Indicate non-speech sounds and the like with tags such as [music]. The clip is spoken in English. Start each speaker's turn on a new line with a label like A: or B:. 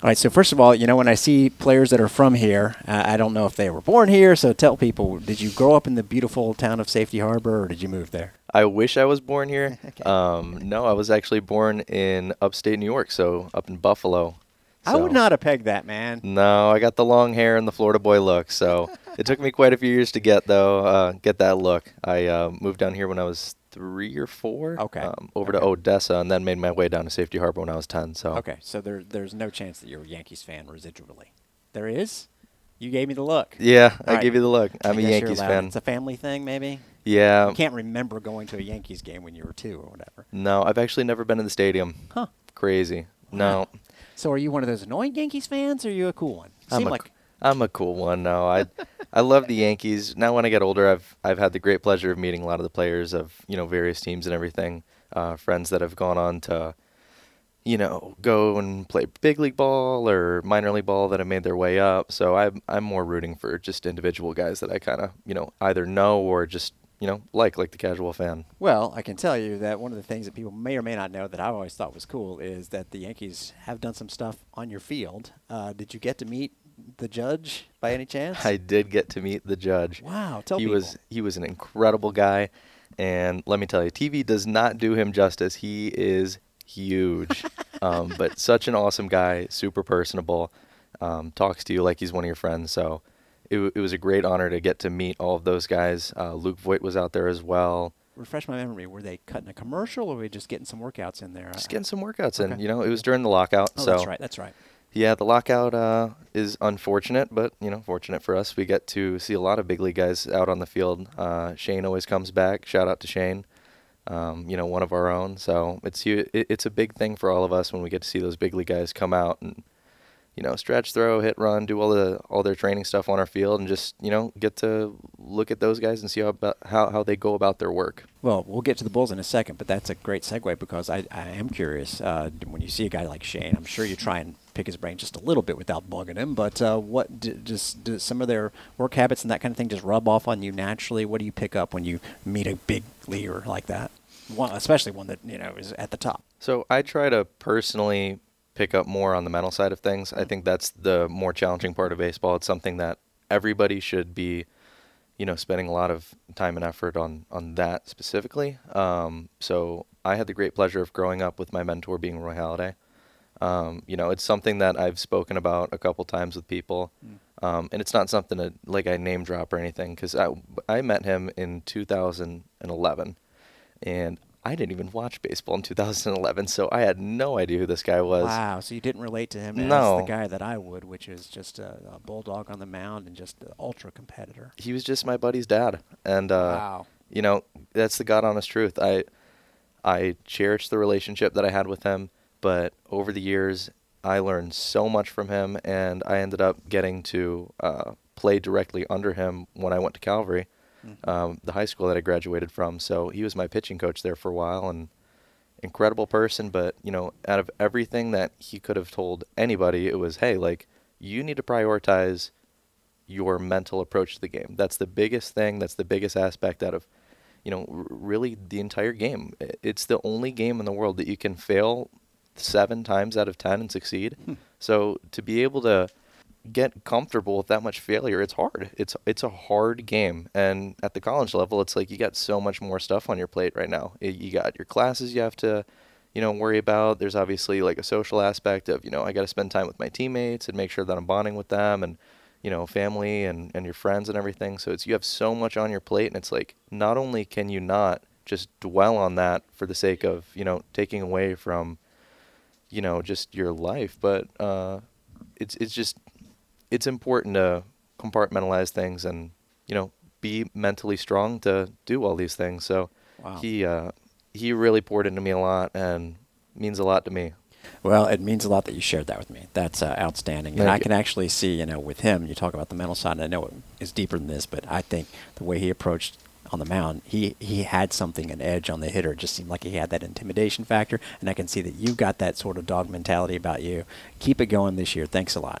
A: All right. So first of all, you know, when I see players that are from here, uh, I don't know if they were born here. So tell people, did you grow up in the beautiful town of Safety Harbor, or did you move there?
B: I wish I was born here. [laughs]
A: Okay.
B: um, no, I was actually born in upstate New York, so up in Buffalo.
A: I would not have pegged that, man.
B: No, I got the long hair and the Florida boy look. So [laughs] it took me quite a few years to get though, uh, get that look. I uh, moved down here when I was three or four.
A: Okay.
B: Um, over to Odessa, and then made my way down to Safety Harbor when I was ten. So
A: Okay, so there, there's no chance that you're a Yankees fan residually. There is. You gave me the look.
B: yeah,
A: All
B: I
A: right.
B: give you the look.
A: I
B: I'm a Yankees fan.
A: It's a family thing, maybe.
B: Yeah.
A: You can't remember going to a Yankees game when you were two or whatever.
B: No, I've actually never been in the stadium.
A: Huh.
B: Crazy. No,
A: So are you one of those annoying Yankees fans, or are you a cool one?
B: I'm a,
A: like
B: am a cool one. No, I [laughs] I love the Yankees. Now when I get older, I've I've had the great pleasure of meeting a lot of the players of you know various teams and everything. Uh, friends that have gone on to, you know, go and play big league ball or minor league ball that have made their way up. So I'm I'm more rooting for just individual guys that I kind of you know either know or just you know like like the casual fan.
A: Well, I can tell you that one of the things that people may or may not know that I've always thought was cool is that the Yankees have done some stuff on your field. Uh, did you get to meet the judge by any chance?
B: I did get to meet the judge.
A: Wow, tell
B: he
A: people.
B: was he was an incredible guy, and let me tell you, TV does not do him justice. He is huge, [laughs] um, but such an awesome guy, super personable, um, talks to you like he's one of your friends. So it, it was a great honor to get to meet all of those guys. Uh, Luke Voit was out there as well,
A: Refresh my memory. Were they cutting a commercial, or were we just getting some workouts in there?
B: just getting some workouts in. You know, it was during the lockout,
A: Oh,
B: so
A: that's right. That's right.
B: Yeah, the lockout uh, is unfortunate, but you know, fortunate for us, we get to see a lot of big league guys out on the field. Uh, Shane always comes back. Shout out to Shane, um, you know, one of our own. So it's it's a big thing for all of us when we get to see those big league guys come out and you know stretch, throw, hit, run, do all the all their training stuff on our field, and just you know get to look at those guys and see how about, how how they go about their work.
A: Well, we'll get to the Bulls in a second, but that's a great segue because I, I am curious. Uh, when you see a guy like Shane, I'm sure you try and pick his brain just a little bit without bugging him. But uh, what d- just do some of their work habits and that kind of thing just rub off on you naturally? What do you pick up when you meet a big leader like that? One, especially one that you know is at the top.
B: So I try to personally pick up more on the mental side of things. I think that's the more challenging part of baseball. It's something that everybody should be, you know, spending a lot of time and effort on on that specifically. Um, so I had the great pleasure of growing up with my mentor being Roy Halladay. Um, you know, it's something that I've spoken about a couple times with people, um, and it's not something that like I name drop or anything because I I met him in 2011, and I didn't even watch baseball in 2011, so I had no idea who this guy was.
A: Wow, so you didn't relate to him as
B: No.
A: the guy that I would, which is just a, a bulldog on the mound and just an ultra competitor.
B: He was just my buddy's dad, and uh,
A: wow.
B: you know that's the god honest truth. I I cherish the relationship that I had with him, but over the years I learned so much from him, and I ended up getting to uh, play directly under him when I went to Calvary, um, the high school that I graduated from. So he was my pitching coach there for a while, and incredible person. But you know, out of everything that he could have told anybody, it was, hey, like you need to prioritize your mental approach to the game. That's the biggest thing. That's the biggest aspect out of, you know, r- really the entire game. It's the only game in the world that you can fail seven times out of ten and succeed. So to be able to get comfortable with that much failure, it's hard. It's it's a hard game, and at the college level, it's like you got so much more stuff on your plate right now. You got your classes you have to, you know, worry about. There's obviously like a social aspect of, you know, I got to spend time with my teammates and make sure that I'm bonding with them, and you know, family and and your friends and everything. So it's you have so much on your plate, and it's like not only can you not just dwell on that for the sake of you know taking away from you know just your life but uh it's it's just it's important to compartmentalize things and you know be mentally strong to do all these things so
A: Wow.
B: he uh he really poured into me a lot and means a lot to me
A: Well, it means a lot that you shared that with me. That's uh, outstanding. and
B: Thank
A: I
B: you.
A: can actually see, you know, with him, you talk about the mental side, and I know it is deeper than this, but I think the way he approached on the mound, he, he had something, an edge on the hitter. It just seemed like he had that intimidation factor, and I can see that you've got that sort of dog mentality about you. Keep it going this year. Thanks a lot.